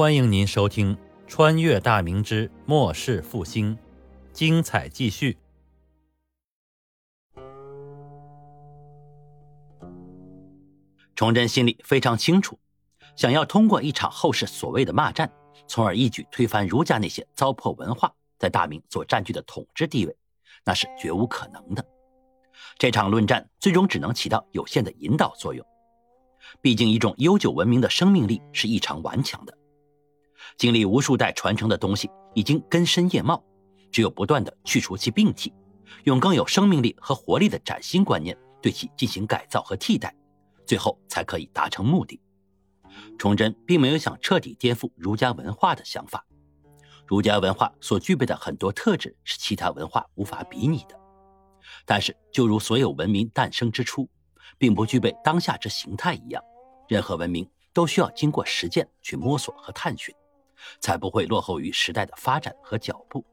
欢迎您收听《穿越大明之末世复兴》，精彩继续。崇祯心里非常清楚，想要通过一场后世所谓的骂战，从而一举推翻儒家那些糟粕文化在大明所占据的统治地位，那是绝无可能的。这场论战最终只能起到有限的引导作用。毕竟，一种悠久文明的生命力是异常顽强的。经历无数代传承的东西已经根深叶茂，只有不断的去除其病体，用更有生命力和活力的崭新观念对其进行改造和替代，最后才可以达成目的。崇祯并没有想彻底颠覆儒家文化的想法，儒家文化所具备的很多特质是其他文化无法比拟的。但是，就如所有文明诞生之初，并不具备当下之形态一样，任何文明都需要经过实践去摸索和探寻。才不会落后于时代的发展和脚步。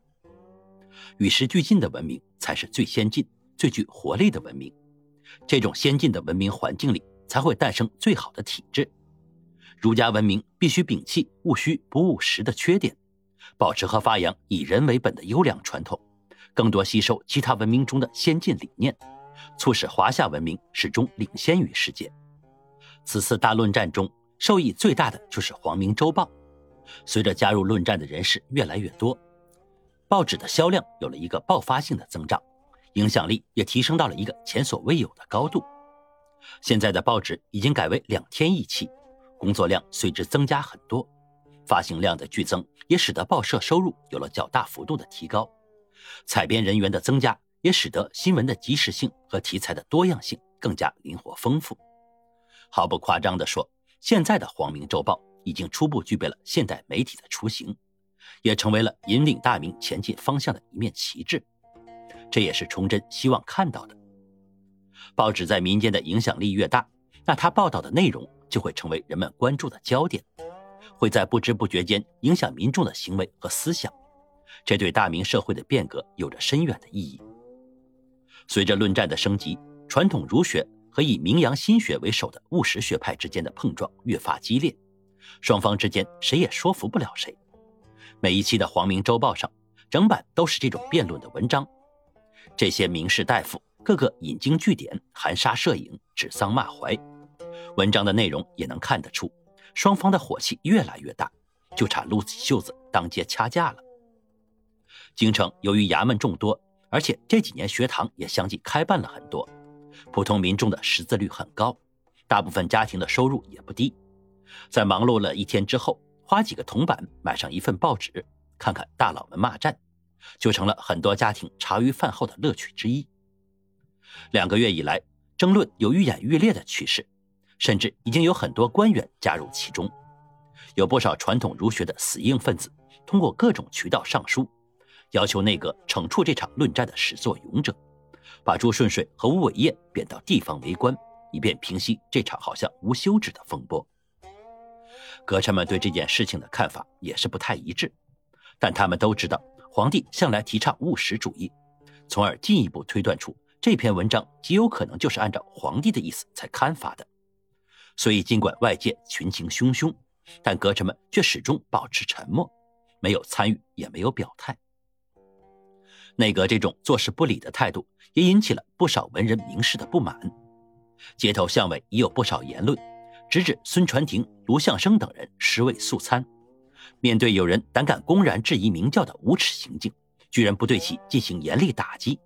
与时俱进的文明才是最先进、最具活力的文明。这种先进的文明环境里，才会诞生最好的体制。儒家文明必须摒弃务虚不务实的缺点，保持和发扬以人为本的优良传统，更多吸收其他文明中的先进理念，促使华夏文明始终领先于世界。此次大论战中，受益最大的就是《黄明周报》。随着加入论战的人士越来越多，报纸的销量有了一个爆发性的增长，影响力也提升到了一个前所未有的高度。现在的报纸已经改为两天一期，工作量随之增加很多，发行量的剧增也使得报社收入有了较大幅度的提高，采编人员的增加也使得新闻的及时性和题材的多样性更加灵活丰富。毫不夸张地说，现在的《黄明周报》。已经初步具备了现代媒体的雏形，也成为了引领大明前进方向的一面旗帜。这也是崇祯希望看到的。报纸在民间的影响力越大，那他报道的内容就会成为人们关注的焦点，会在不知不觉间影响民众的行为和思想。这对大明社会的变革有着深远的意义。随着论战的升级，传统儒学和以名扬心学为首的务实学派之间的碰撞越发激烈。双方之间谁也说服不了谁。每一期的《黄明周报》上，整版都是这种辩论的文章。这些名士大夫个个引经据典、含沙射影、指桑骂槐。文章的内容也能看得出，双方的火气越来越大，就差撸起袖子当街掐架了。京城由于衙门众多，而且这几年学堂也相继开办了很多，普通民众的识字率很高，大部分家庭的收入也不低。在忙碌了一天之后，花几个铜板买上一份报纸，看看大佬们骂战，就成了很多家庭茶余饭后的乐趣之一。两个月以来，争论有愈演愈烈的趋势，甚至已经有很多官员加入其中。有不少传统儒学的死硬分子，通过各种渠道上书，要求内阁惩处这场论战的始作俑者，把朱顺水和吴伟业贬到地方为官，以便平息这场好像无休止的风波。阁臣们对这件事情的看法也是不太一致，但他们都知道皇帝向来提倡务实主义，从而进一步推断出这篇文章极有可能就是按照皇帝的意思才刊发的。所以，尽管外界群情汹汹，但阁臣们却始终保持沉默，没有参与，也没有表态。内阁这种坐视不理的态度，也引起了不少文人名士的不满，街头巷尾已有不少言论。直指孙传庭、卢象升等人尸位素餐。面对有人胆敢公然质疑明教的无耻行径，居然不对其进行严厉打击，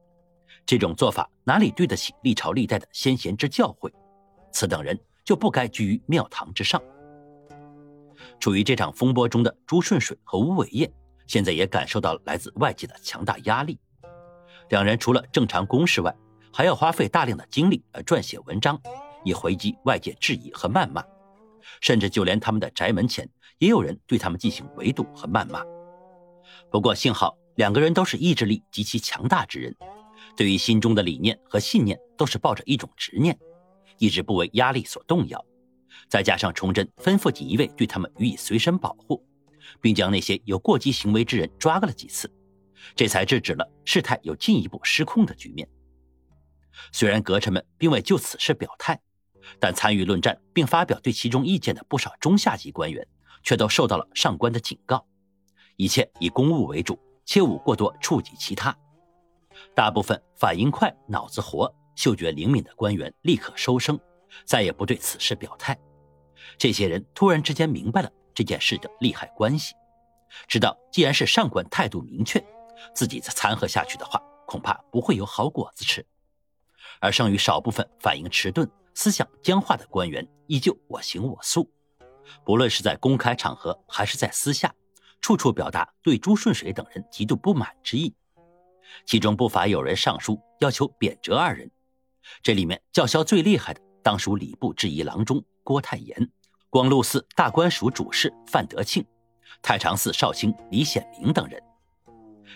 这种做法哪里对得起历朝历代的先贤之教诲？此等人就不该居于庙堂之上。处于这场风波中的朱顺水和吴伟业，现在也感受到了来自外界的强大压力。两人除了正常公事外，还要花费大量的精力来撰写文章。以回击外界质疑和谩骂，甚至就连他们的宅门前也有人对他们进行围堵和谩骂。不过幸好两个人都是意志力极其强大之人，对于心中的理念和信念都是抱着一种执念，一直不为压力所动摇。再加上崇祯吩咐锦衣卫对他们予以随身保护，并将那些有过激行为之人抓了几次，这才制止了事态有进一步失控的局面。虽然阁臣们并未就此事表态。但参与论战并发表对其中意见的不少中下级官员，却都受到了上官的警告：一切以公务为主，切勿过多触及其他。大部分反应快、脑子活、嗅觉灵敏的官员立刻收声，再也不对此事表态。这些人突然之间明白了这件事的利害关系，知道既然是上官态度明确，自己再掺和下去的话，恐怕不会有好果子吃。而剩余少部分反应迟钝、思想僵化的官员，依旧我行我素，不论是在公开场合还是在私下，处处表达对朱顺水等人极度不满之意。其中不乏有人上书要求贬谪二人，这里面叫嚣最厉害的，当属礼部制仪郎中郭泰炎、光禄寺大官署主事范德庆、太常寺少卿李显明等人。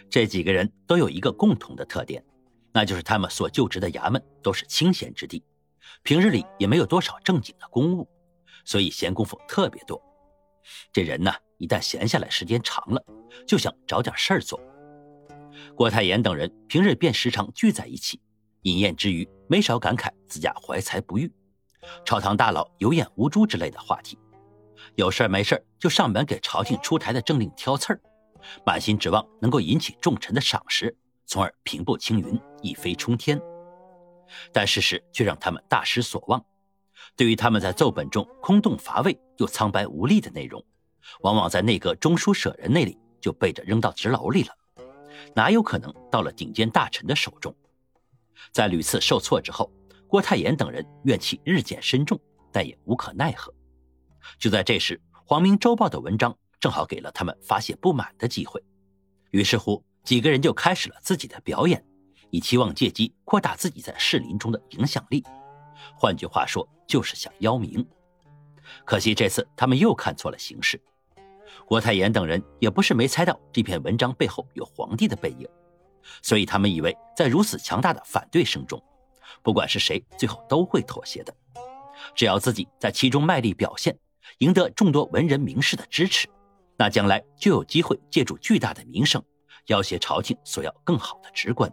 这几个人都有一个共同的特点。那就是他们所就职的衙门都是清闲之地，平日里也没有多少正经的公务，所以闲工夫特别多。这人呢，一旦闲下来时间长了，就想找点事儿做。郭太炎等人平日便时常聚在一起，饮宴之余，没少感慨自家怀才不遇，朝堂大佬有眼无珠之类的话题。有事没事就上门给朝廷出台的政令挑刺儿，满心指望能够引起众臣的赏识。从而平步青云，一飞冲天，但事实却让他们大失所望。对于他们在奏本中空洞乏味又苍白无力的内容，往往在内阁中书舍人那里就被着扔到纸篓里了，哪有可能到了顶尖大臣的手中？在屡次受挫之后，郭泰炎等人怨气日渐深重，但也无可奈何。就在这时，《黄明周报》的文章正好给了他们发泄不满的机会，于是乎。几个人就开始了自己的表演，以期望借机扩大自己在士林中的影响力。换句话说，就是想邀名。可惜这次他们又看错了形势。郭泰炎等人也不是没猜到这篇文章背后有皇帝的背影，所以他们以为在如此强大的反对声中，不管是谁，最后都会妥协的。只要自己在其中卖力表现，赢得众多文人名士的支持，那将来就有机会借助巨大的名声。要挟朝廷索要更好的职官，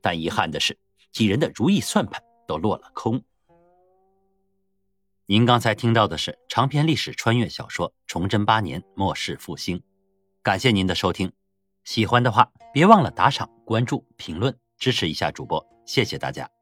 但遗憾的是，几人的如意算盘都落了空。您刚才听到的是长篇历史穿越小说《崇祯八年末世复兴》，感谢您的收听。喜欢的话，别忘了打赏、关注、评论，支持一下主播，谢谢大家。